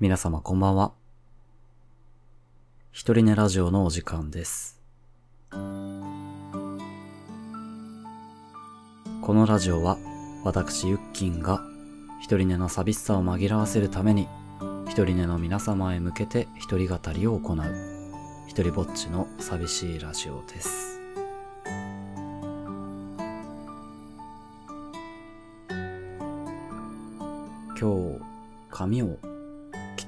皆様こんばんは。一人寝ラジオのお時間です。このラジオは私ユッキンが一人寝の寂しさを紛らわせるために一人寝の皆様へ向けて一人語りを行う一人ぼっちの寂しいラジオです。今日髪を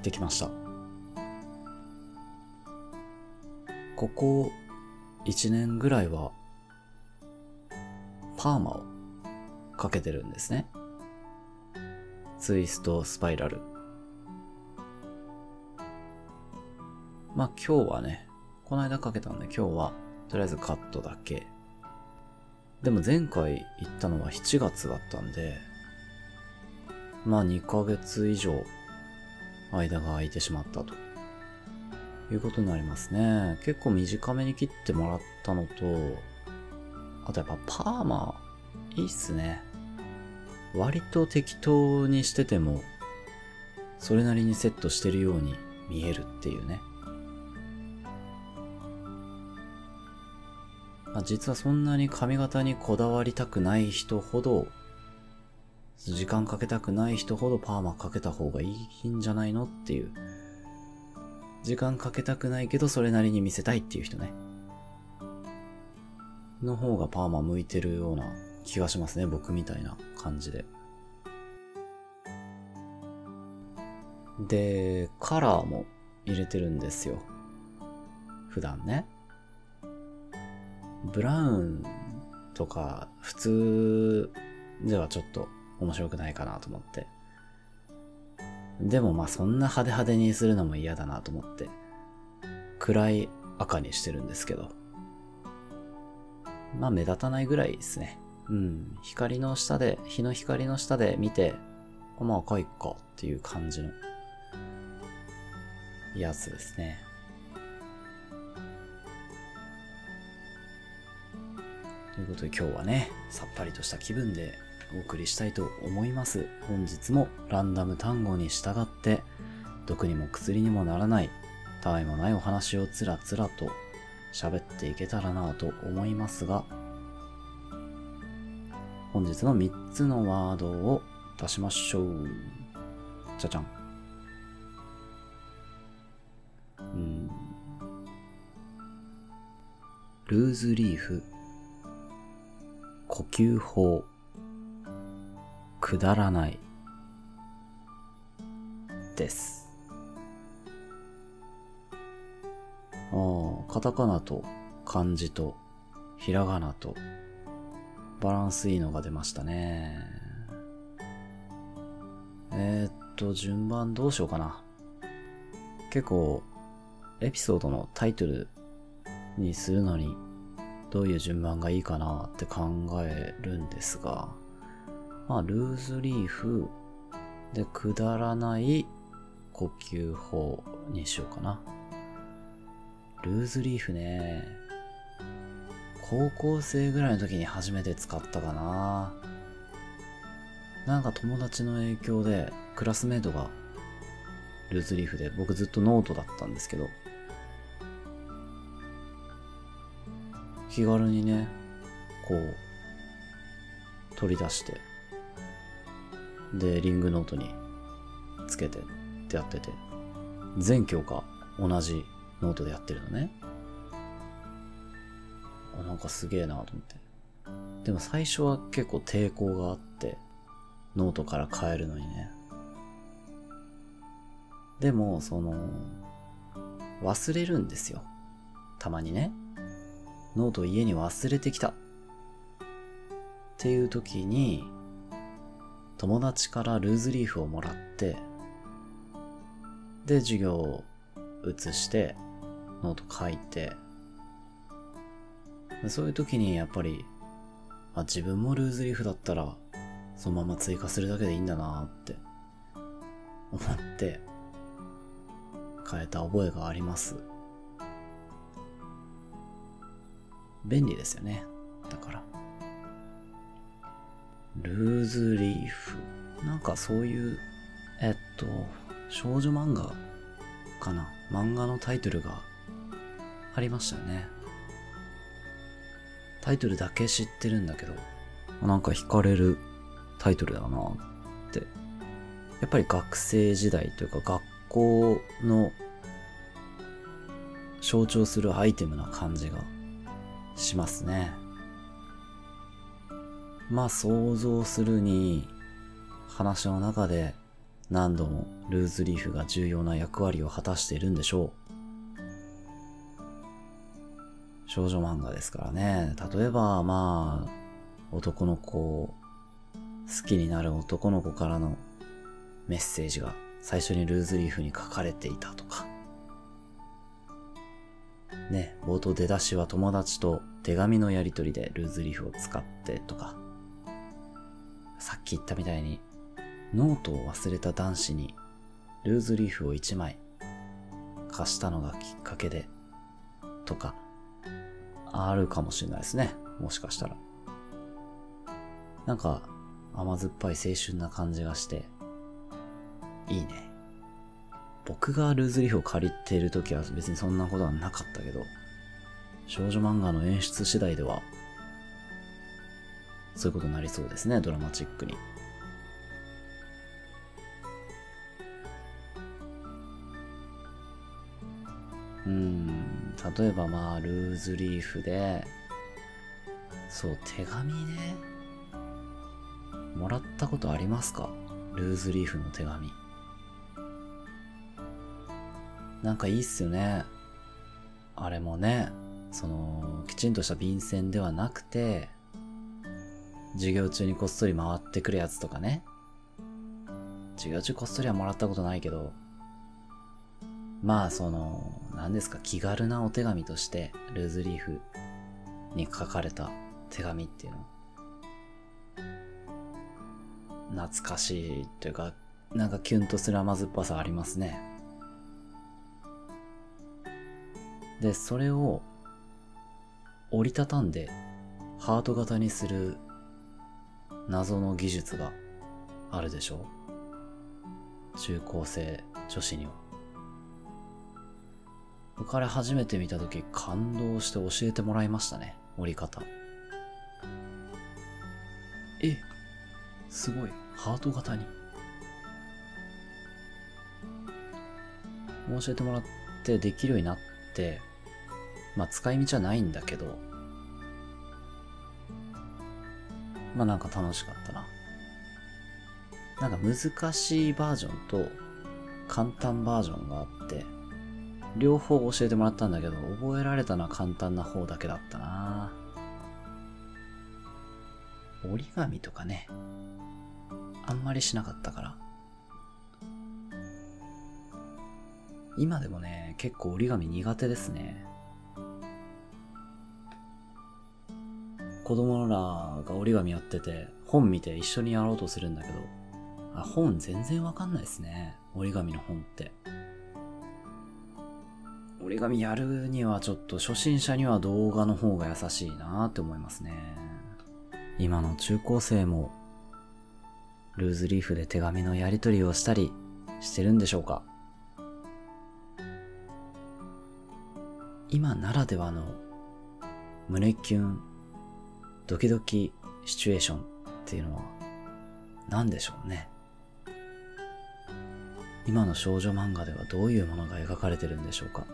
ってきました。ここ1年ぐらいはパーマをかけてるんですね。ツイストスパイラル。まあ今日はね、この間かけたんで今日はとりあえずカットだけ。でも前回行ったのは7月だったんで、まあ2ヶ月以上間が空いてしまったということになりますね。結構短めに切ってもらったのと、あとやっぱパーマいいっすね。割と適当にしてても、それなりにセットしてるように見えるっていうね。まあ、実はそんなに髪型にこだわりたくない人ほど、時間かけたくない人ほどパーマかけた方がいいんじゃないのっていう。時間かけたくないけどそれなりに見せたいっていう人ね。の方がパーマ向いてるような気がしますね。僕みたいな感じで。で、カラーも入れてるんですよ。普段ね。ブラウンとか普通ではちょっと面白くないかなと思って。でもまあそんな派手派手にするのも嫌だなと思って、暗い赤にしてるんですけど。まあ目立たないぐらいですね。うん。光の下で、日の光の下で見て、あまあ赤いかっていう感じのやつですね。ということで今日はね、さっぱりとした気分でお送りしたいと思います。本日もランダム単語に従って、毒にも薬にもならない、たわいもないお話をつらつらと喋っていけたらなと思いますが、本日の3つのワードを出しましょう。じゃじゃん。うん。ルーズリーフ。呼吸法。くだらない。です。ああ、カタカナと漢字とひらがなとバランスいいのが出ましたね。えー、っと、順番どうしようかな。結構、エピソードのタイトルにするのに、どういう順番がいいかなって考えるんですが、まあ、ルーズリーフでくだらない呼吸法にしようかな。ルーズリーフね。高校生ぐらいの時に初めて使ったかな。なんか友達の影響でクラスメイトがルーズリーフで僕ずっとノートだったんですけど、気軽にね、こう、取り出して、で、リングノートにつけてってやってて、全教科同じノートでやってるのね。あ、なんかすげえなと思って。でも最初は結構抵抗があって、ノートから変えるのにね。でも、その、忘れるんですよ。たまにね。ノートを家に忘れてきた。っていう時に、友達からルーズリーフをもらって、で、授業を写して、ノート書いて、そういう時にやっぱり、あ、自分もルーズリーフだったら、そのまま追加するだけでいいんだなって、思って、変えた覚えがあります。便利ですよね。だから。ルーズリーフ。なんかそういう、えっと、少女漫画かな漫画のタイトルがありましたよね。タイトルだけ知ってるんだけど、なんか惹かれるタイトルだなって。やっぱり学生時代というか学校の象徴するアイテムな感じがしますね。まあ想像するに話の中で何度もルーズリーフが重要な役割を果たしているんでしょう。少女漫画ですからね。例えば、まあ、男の子好きになる男の子からのメッセージが最初にルーズリーフに書かれていたとか。ね、冒頭出だしは友達と手紙のやり取りでルーズリーフを使ってとか。さっき言ったみたいにノートを忘れた男子にルーズリーフを1枚貸したのがきっかけでとかあるかもしれないですね。もしかしたら。なんか甘酸っぱい青春な感じがしていいね。僕がルーズリーフを借りている時は別にそんなことはなかったけど少女漫画の演出次第ではそういうことになりそうですね、ドラマチックに。うん、例えばまあ、ルーズリーフで、そう、手紙ね、もらったことありますか？ルーズリーフの手紙。なんかいいっすよね。あれもね、その、きちんとした便箋ではなくて、授業中にこっそり回ってくるやつとかね。授業中こっそりはもらったことないけど、まあその、何ですか、気軽なお手紙として、ルーズリーフに書かれた手紙っていうの。懐かしいというか、なんかキュンとする甘酸っぱさありますね。で、それを折りたたんでハート型にする謎の技術があるでしょ？中高生女子には。僕あれ初めて見た時感動して教えてもらいましたね。折り方。え、すごい。ハート型に。教えてもらってできるようになって、まあ使い道はないんだけど、まあなんか楽しかったな。なんか難しいバージョンと簡単バージョンがあって、両方教えてもらったんだけど、覚えられたのは簡単な方だけだったな折り紙とかね、あんまりしなかったから。今でもね、結構折り紙苦手ですね。子供らが折り紙やってて、本見て一緒にやろうとするんだけど、あ、本全然わかんないですね。折り紙の本って。折り紙やるにはちょっと初心者には動画の方が優しいなって思いますね。今の中高生も、ルーズリーフで手紙のやり取りをしたりしてるんでしょうか今ならではの胸キュンドキドキシチュエーションっていうのは何でしょうね。今の少女漫画ではどういうものが描かれてるんでしょうか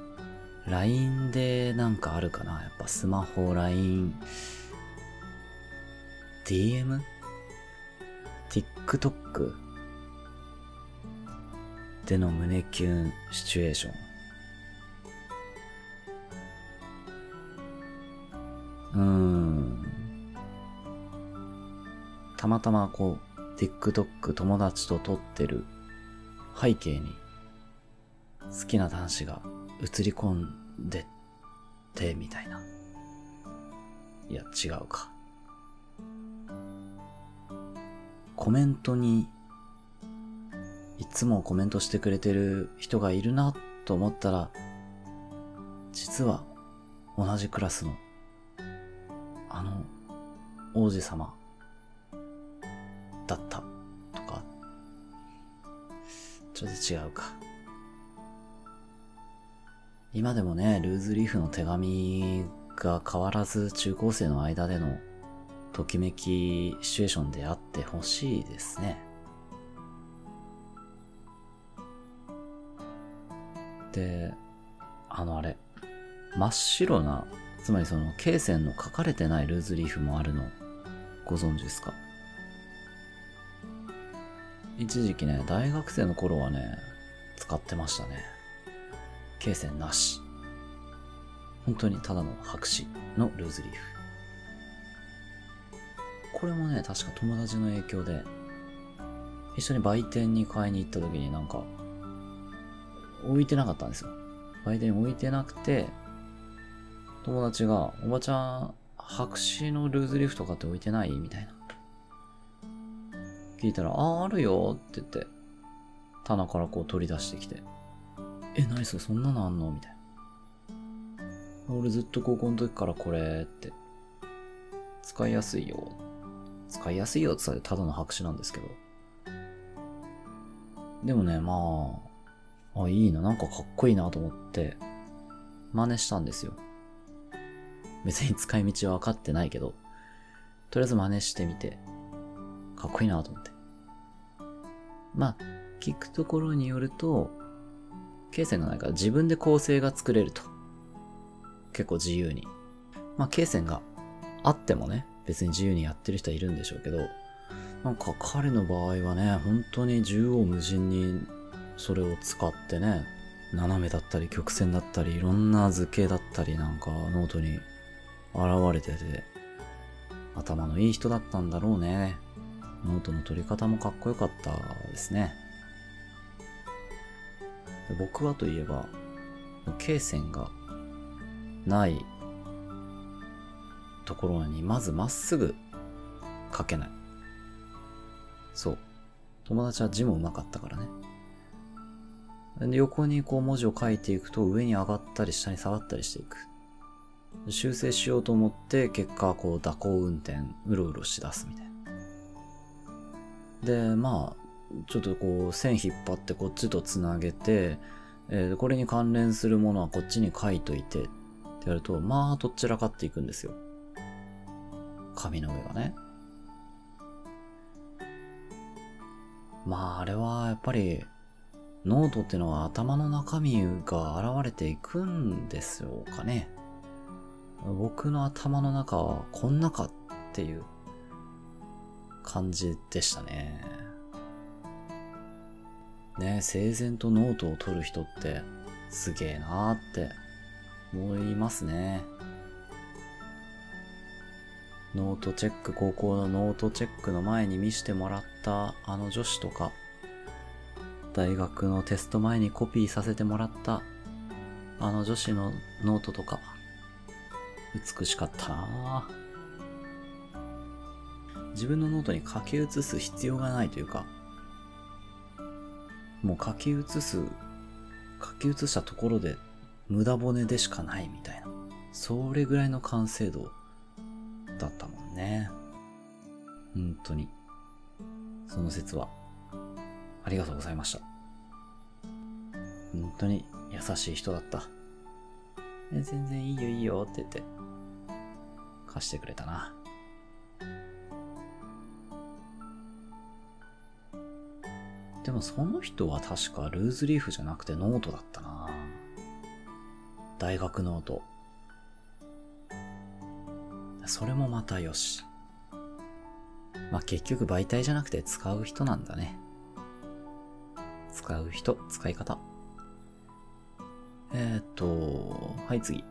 ?LINE でなんかあるかなやっぱスマホ、LINE、DM? TikTok? での胸キュンシチュエーション。うーん。たまたまこう、TikTok 友達と撮ってる背景に好きな男子が映り込んでってみたいな。いや、違うか。コメントに、いつもコメントしてくれてる人がいるなと思ったら、実は同じクラスの、あの、王子様だった？とか、ちょっと違うか。今でもね、ルーズリーフの手紙が変わらず中高生の間でのときめきシチュエーションであってほしいですね。で、あのあれ、真っ白な、つまりその、罫線の書かれてないルーズリーフもあるの、ご存知ですか？一時期ね、大学生の頃はね、使ってましたね。罫線なし。本当にただの白紙のルーズリーフ。これもね、確か友達の影響で、一緒に売店に買いに行った時になんか、置いてなかったんですよ。売店に置いてなくて、友達が、おばちゃん、白紙のルーズリーフとかって置いてない？みたいな。聞いたら、ああ、るよって言って、棚からこう取り出してきて、え、何それそんなのあんの？みたいな。俺ずっと高校の時からこれって、使いやすいよ。使いやすいよって言ったらただの白紙なんですけど。でもね、まあ、あ、いいな、なんかかっこいいなと思って、真似したんですよ。別に使い道は分かってないけど、とりあえず真似してみて、かっこいいなと思って。まあ、聞くところによると、ケイセンがないから自分で構成が作れると。結構自由に。まあ、罫線があってもね、別に自由にやってる人はいるんでしょうけど、なんか彼の場合はね、本当に縦横無尽にそれを使ってね、斜めだったり曲線だったりいろんな図形だったりなんかノートに現れてて、頭のいい人だったんだろうね。ノートの取り方もかっこよかったですね。僕はといえば、罫線がないところにまずまっすぐ書けない。そう。友達は字も上手かったからね。で横にこう文字を書いていくと上に上がったり下に下がったりしていく。修正しようと思って結果こう蛇行運転うろうろしだすみたいな。で、まあ、ちょっとこう線引っ張ってこっちとつなげて、えー、これに関連するものはこっちに書いといてってやると、まあ、どちらかっていくんですよ。紙の上がね。まあ、あれはやっぱり、ノートっていうのは頭の中身が現れていくんですよかね。僕の頭の中はこんなかっていう感じでしたね。ね整然とノートを取る人ってすげえなーって思いますね。ノートチェック、高校のノートチェックの前に見してもらったあの女子とか、大学のテスト前にコピーさせてもらったあの女子のノートとか、美しかったな自分のノートに書き写す必要がないというか、もう書き写す、書き写したところで無駄骨でしかないみたいな。それぐらいの完成度だったもんね。本当に。その節は、ありがとうございました。本当に優しい人だった。全然いいよいいよって言って、貸してくれたな。でもその人は確かルーズリーフじゃなくてノートだったな。大学ノート。それもまたよし。まあ、結局媒体じゃなくて使う人なんだね。使う人、使い方。えっ、と、はい次。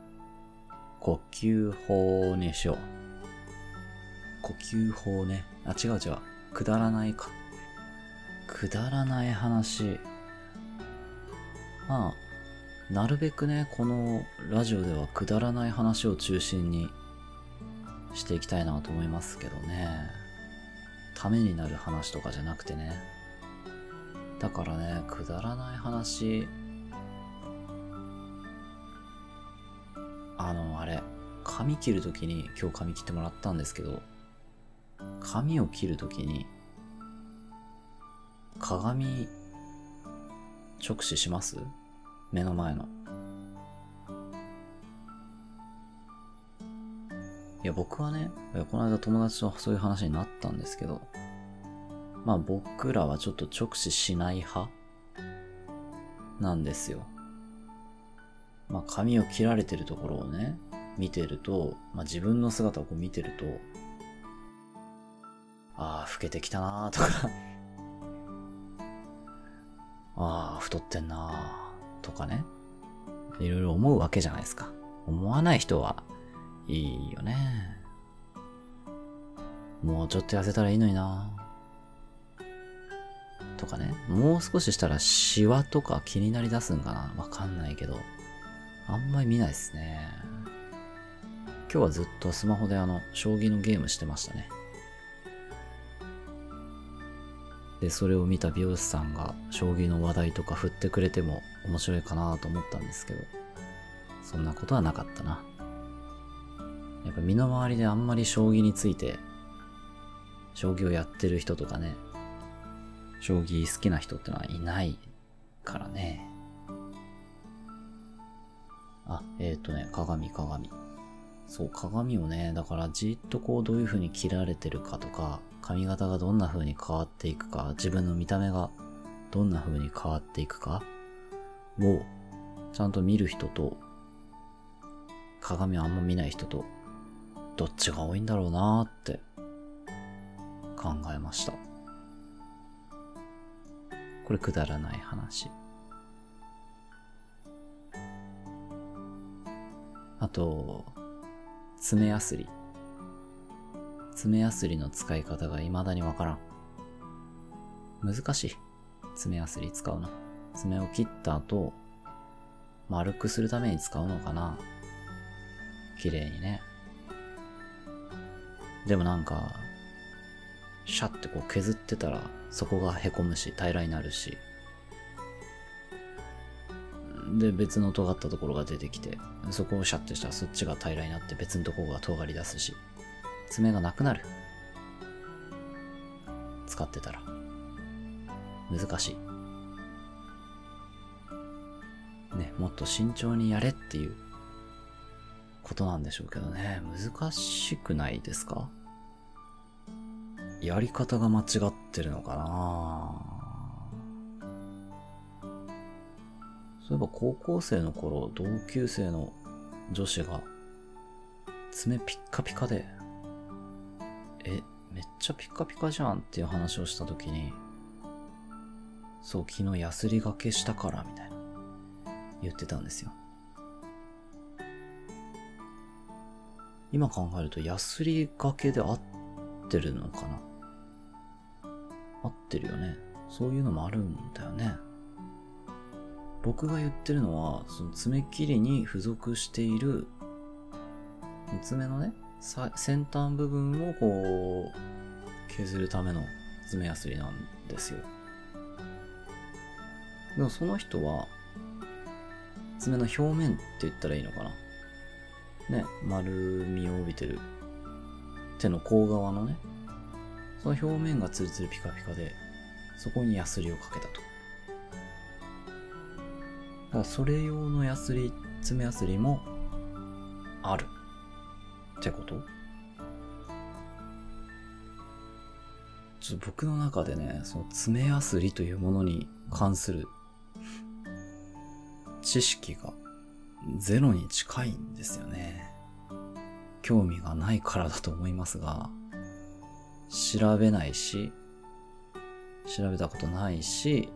呼吸法にしよう。呼吸法ね。あ、違う違う。くだらないか。くだらない話。まあ、なるべくね、このラジオではくだらない話を中心にしていきたいなと思いますけどね。ためになる話とかじゃなくてね。だからね、くだらない話、あの、あれ、髪切るときに、今日髪切ってもらったんですけど、髪を切るときに、鏡直視します？目の前の。いや、僕はね、この間友達とそういう話になったんですけど、まあ僕らはちょっと直視しない派なんですよ。まあ髪を切られてるところをね、見てると、まあ自分の姿をこう見てると、ああ、老けてきたなーとかああ、太ってんなーとかね。いろいろ思うわけじゃないですか。思わない人はいいよね。もうちょっと痩せたらいいのになとかね。もう少ししたらシワとか気になりだすんかなわかんないけど。あんまり見ないですね。今日はずっとスマホであの、将棋のゲームしてましたね。で、それを見た美容師さんが将棋の話題とか振ってくれても面白いかなと思ったんですけど、そんなことはなかったな。やっぱ身の回りであんまり将棋について、将棋をやってる人とかね、将棋好きな人ってのはいないからね。あ、えっ、ー、とね、鏡鏡。そう、鏡をね、だからじっとこうどういう風に切られてるかとか、髪型がどんな風に変わっていくか、自分の見た目がどんな風に変わっていくかをちゃんと見る人と、鏡をあんま見ない人と、どっちが多いんだろうなーって考えました。これくだらない話。あと、爪やすり。爪やすりの使い方が未だにわからん。難しい。爪やすり使うの。爪を切った後、丸くするために使うのかな綺麗にね。でもなんか、シャってこう削ってたら、そこが凹むし、平らになるし。で、別の尖ったところが出てきて、そこをシャッてしたらそっちが平らになって別のところが尖り出すし。爪がなくなる。使ってたら。難しい。ね、もっと慎重にやれっていうことなんでしょうけどね。難しくないですか？やり方が間違ってるのかな？そういえば高校生の頃、同級生の女子が爪ピッカピカで、めっちゃピカピカじゃんっていう話をした時に、そう、昨日ヤスリがけしたからみたいな言ってたんですよ。今考えるとヤスリがけで合ってるのかな？合ってるよね。そういうのもあるんだよね。僕が言ってるのは、その爪切りに付属している爪のね、先端部分をこう削るための爪やすりなんですよ。でもその人は爪の表面って言ったらいいのかな？ね丸みを帯びてる手の甲側のね。その表面がツルツルピカピカでそこにヤスリをかけたと。だからそれ用のヤスリ爪ヤスリもある。ってこと？ちょっと僕の中でね、その爪やすりというものに関する知識がゼロに近いんですよね。興味がないからだと思いますが、調べないし、調べたことないし、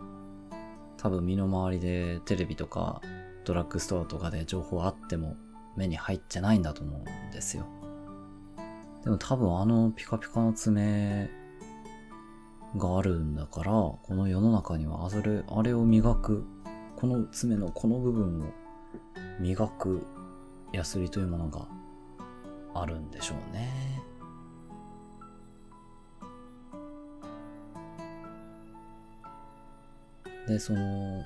多分身の回りでテレビとかドラッグストアとかで情報あっても目に入ってないんだと思うんですよ。でも多分あのピカピカの爪があるんだから、この世の中にはあれ、あれを磨く、この爪のこの部分を磨くヤスリというものがあるんでしょうね。で、その、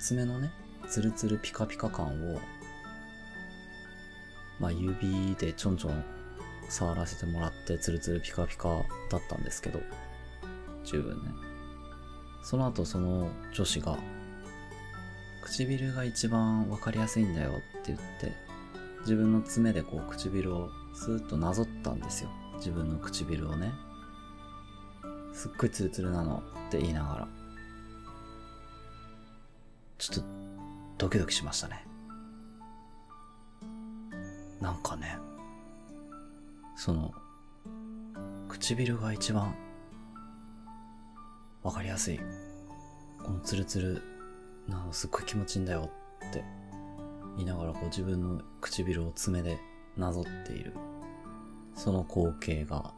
爪のね、ツルツルピカピカ感を、まあ指でちょんちょん触らせてもらってツルツルピカピカだったんですけど、十分ね。その後その女子が、唇が一番わかりやすいんだよって言って、自分の爪でこう唇をスーッとなぞったんですよ。自分の唇をね。すっごいツルツルなのって言いながら。ちょっとドキドキしましたね。なんかね、その、唇が一番わかりやすい。このツルツルなのすっごい気持ちいいんだよって言いながらこう自分の唇を爪でなぞっている。その光景が、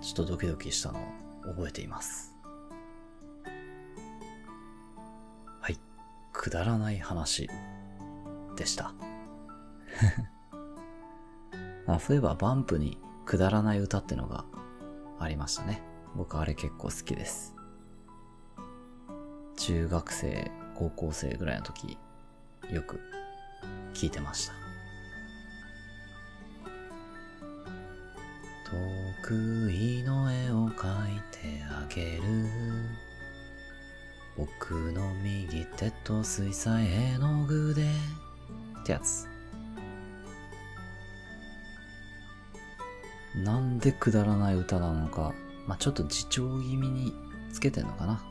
ちょっとドキドキしたのを覚えています。くだらない話でした。あそういえばバンプにくだらない歌ってのがありましたね。僕あれ結構好きです。中学生、高校生ぐらいの時、よく聞いてました。得意の絵を描いてあげる僕の右手と水彩絵の具で。ってやつ。なんでくだらない歌なのか、まあ、ちょっと自重気味につけてんのかな。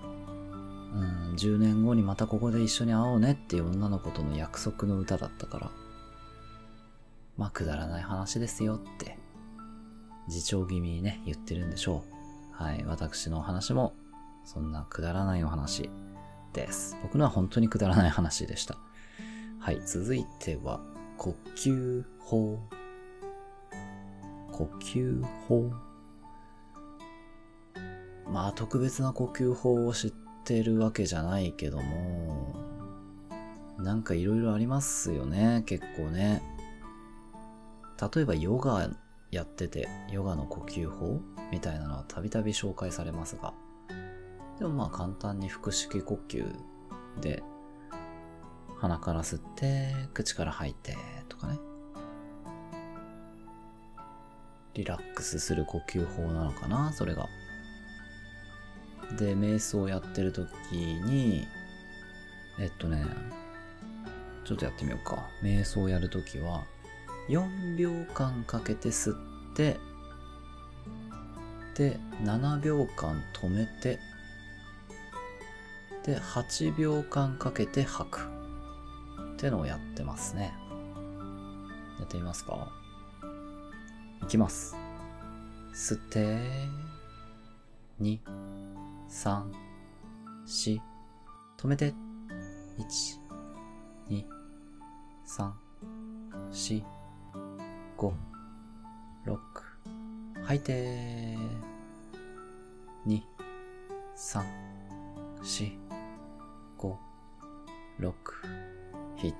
うん、10年後にまたここで一緒に会おうねっていう女の子との約束の歌だったから、まあくだらない話ですよって、自重気味にね、言ってるんでしょう。はい、私の話も、そんなくだらないお話です。僕のは本当にくだらない話でした。はい、続いては、呼吸法呼吸法まあ特別な呼吸法を知ってるわけじゃないけども、なんかいろいろありますよね、結構ね。例えばヨガやってて、ヨガの呼吸法みたいなのはたびたび紹介されますが、でもまあ簡単に腹式呼吸で、鼻から吸って、口から吐いてとかね。リラックスする呼吸法なのかなそれが。で、瞑想をやってる時に、えっとね、ちょっとやってみようか。瞑想をやるときは、4秒間かけて吸って、で、7秒間止めて、で、8秒間かけて吐く。ってのをやってますね。やってみますか。いきます。吸って、2、3、4、止めて、1、2、3、4、5、6、吐いて、2、3、4、6、7、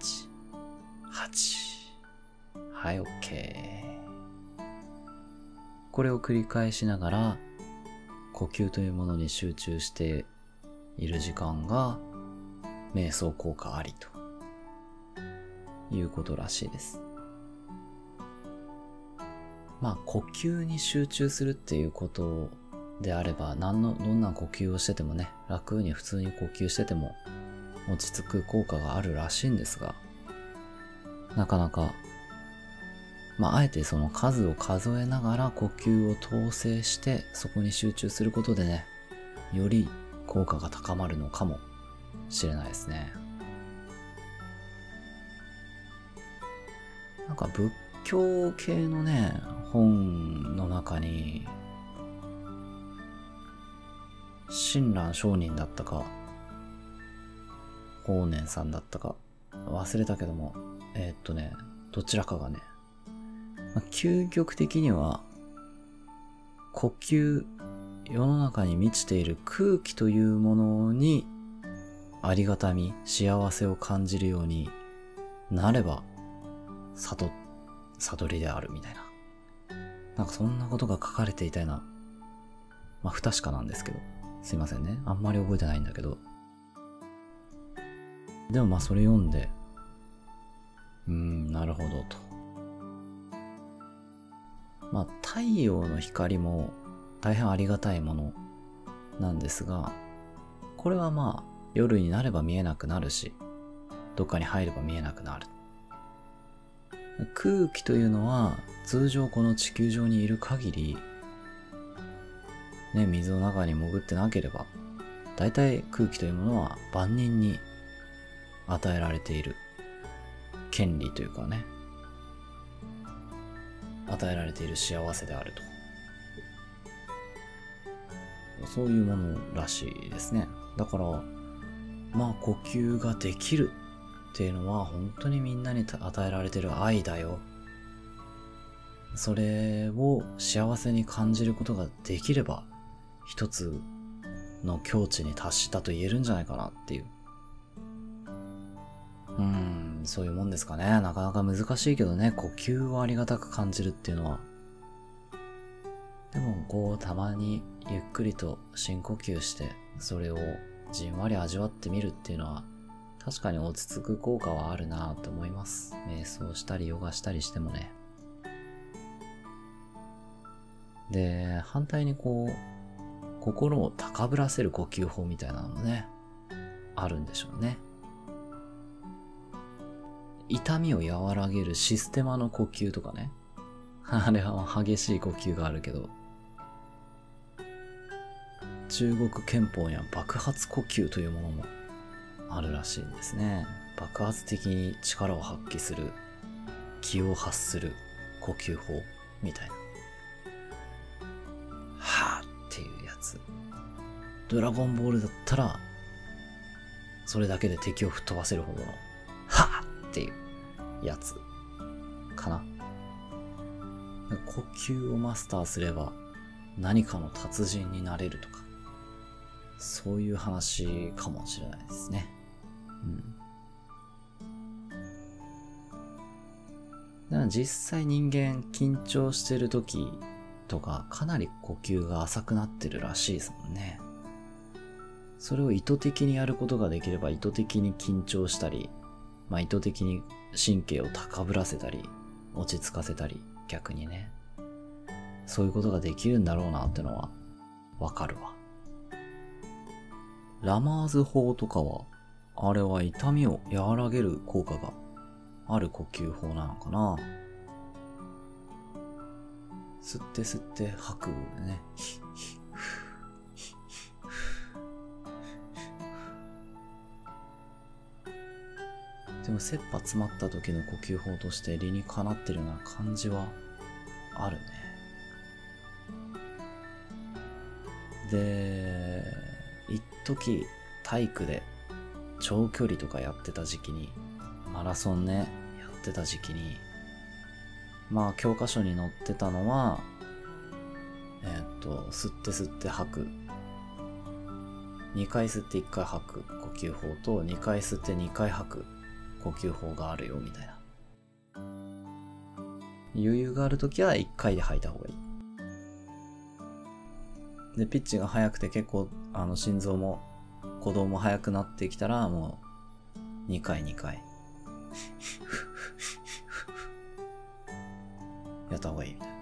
8。はい、OK。これを繰り返しながら呼吸というものに集中している時間が瞑想効果ありということらしいです。まあ呼吸に集中するっていうことであれば何のどんな呼吸をしててもね楽に普通に呼吸してても落ち着く効果があるらしいんですがなかなかまあ、あえてその数を数えながら呼吸を統制してそこに集中することでね、より効果が高まるのかもしれないですね。なんか仏教系のね、本の中に、親鸞上人だったか、法然さんだったか、忘れたけども、えー、っとね、どちらかがね、まあ、究極的には、呼吸、世の中に満ちている空気というものにありがたみ、幸せを感じるようになれば、悟、悟りであるみたいな。なんかそんなことが書かれていたような、まあ不確かなんですけど、すいませんね。あんまり覚えてないんだけど。でもまあそれ読んで、うーん、なるほどと。まあ、太陽の光も大変ありがたいものなんですが、これはまあ夜になれば見えなくなるし、どっかに入れば見えなくなる。空気というのは通常この地球上にいる限り、ね、水の中に潜ってなければ、大体空気というものは万人に与えられている権利というかね、与えられている幸せであると。そういうものらしいですね。だから、まあ呼吸ができるっていうのは本当にみんなに与えられてる愛だよ。それを幸せに感じることができれば、一つの境地に達したと言えるんじゃないかなっていう。うん、そういうもんですかね。なかなか難しいけどね、呼吸をありがたく感じるっていうのは。でも、こう、たまにゆっくりと深呼吸して、それをじんわり味わってみるっていうのは、確かに落ち着く効果はあるなぁと思います。瞑想したりヨガしたりしてもね。で、反対にこう、心を高ぶらせる呼吸法みたいなのもね、あるんでしょうね。痛みを和らげるシステマの呼吸とかね。あれは激しい呼吸があるけど、中国憲法には爆発呼吸というものもあるらしいんですね。爆発的に力を発揮する、気を発する呼吸法みたいな。はぁっていうやつ。ドラゴンボールだったら、それだけで敵を吹っ飛ばせるほどの、やつかな。呼吸をマスターすれば何かの達人になれるとか、そういう話かもしれないですね。うん。だから実際人間緊張してる時とかかなり呼吸が浅くなってるらしいですもんね。それを意図的にやることができれば意図的に緊張したり、まあ意図的に神経を高ぶらせたり、落ち着かせたり、逆にね。そういうことができるんだろうなってのはわかるわ。ラマーズ法とかはあれは痛みを和らげる効果がある呼吸法なのかな吸って吸って吐くね。でも切羽詰まった時の呼吸法として理にかなってるような感じはあるね。で、一時体育で長距離とかやってた時期に、マラソンね、やってた時期に、まあ教科書に載ってたのは、えー、っと、吸って吸って吐く。2回吸って1回吐く呼吸法と2回吸って2回吐く呼吸法があるよみたいな。余裕があるときは1回で吐いた方がいい。で、ピッチが速くて結構、あの、心臓も鼓動も速くなってきたら、もう、2回2回。やった方がいいみたいな。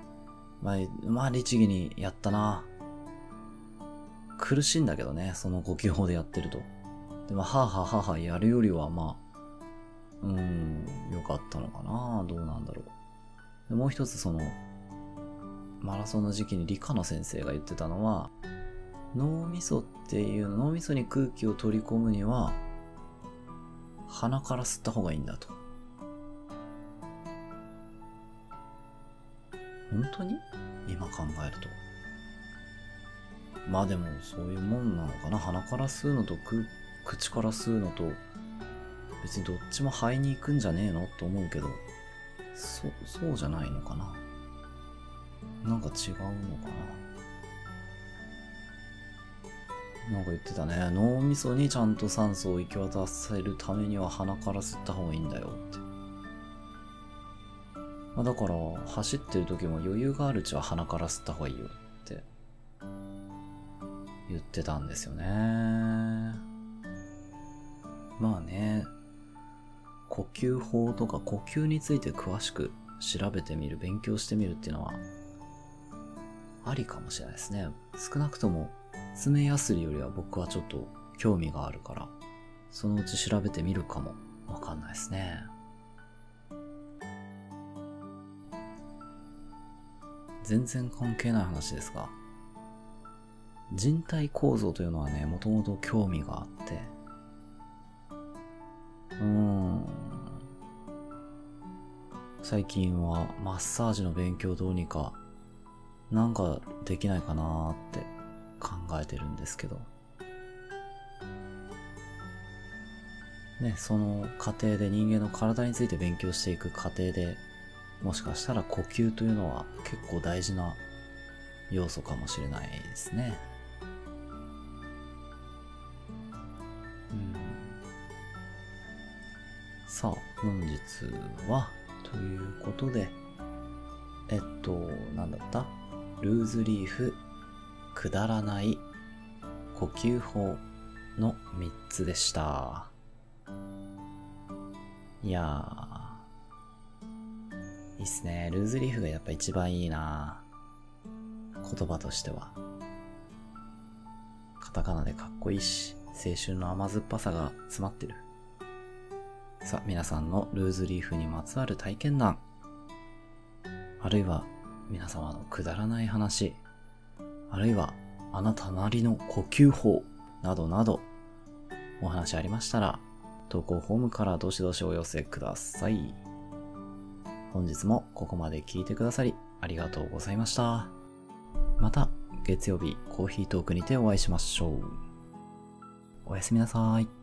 まあ、まあ、律儀にやったな。苦しいんだけどね、その呼吸法でやってると。でも、はぁはぁはぁはやるよりは、まあ、うん、良かったのかな。どうなんだろう。もう一つその、マラソンの時期に理科の先生が言ってたのは、脳みそっていう脳みそに空気を取り込むには鼻から吸った方がいいんだと。本当に？今考えると。まあでもそういうもんなのかな。鼻から吸うのと口から吸うのと別にどっちも肺に行くんじゃねえの？と思うけどそそうじゃないのかな？なんか違うのかな？なんか言ってたね。脳みそにちゃんと酸素を行き渡せるためには鼻から吸った方がいいんだよって。まあ、だから、走ってる時も余裕があるうちは鼻から吸った方がいいよって言ってたんですよね。まあね、呼吸法とか呼吸について詳しく調べてみる、勉強してみるっていうのは、ありかもしれないですね。少なくとも爪やすりよりは僕はちょっと興味があるから、そのうち調べてみるかもわかんないですね。全然関係ない話ですが、人体構造というのはね、もともと興味があって、うん。最近はマッサージの勉強どうにか、なんかできないかなーって考えてるんですけど。ね、その過程で人間の体について勉強していく過程で、もしかしたら呼吸というのは結構大事な要素かもしれないですね。うん、さあ、本日は、ということで、えっと、なんだった？ルーズリーフ、くだらない、呼吸法の3つでした。いやー、いいっすね。ルーズリーフがやっぱ一番いいな言葉としては。カタカナでかっこいいし、青春の甘酸っぱさが詰まってる。さあ、皆さんのルーズリーフにまつわる体験談、あるいは皆様のくだらない話、あるいはあなたなりの呼吸法などなど、お話ありましたら、投稿フォームからどしどしお寄せください。本日もここまで聞いてくださりありがとうございました。また月曜日コーヒートークにてお会いしましょう。おやすみなさい。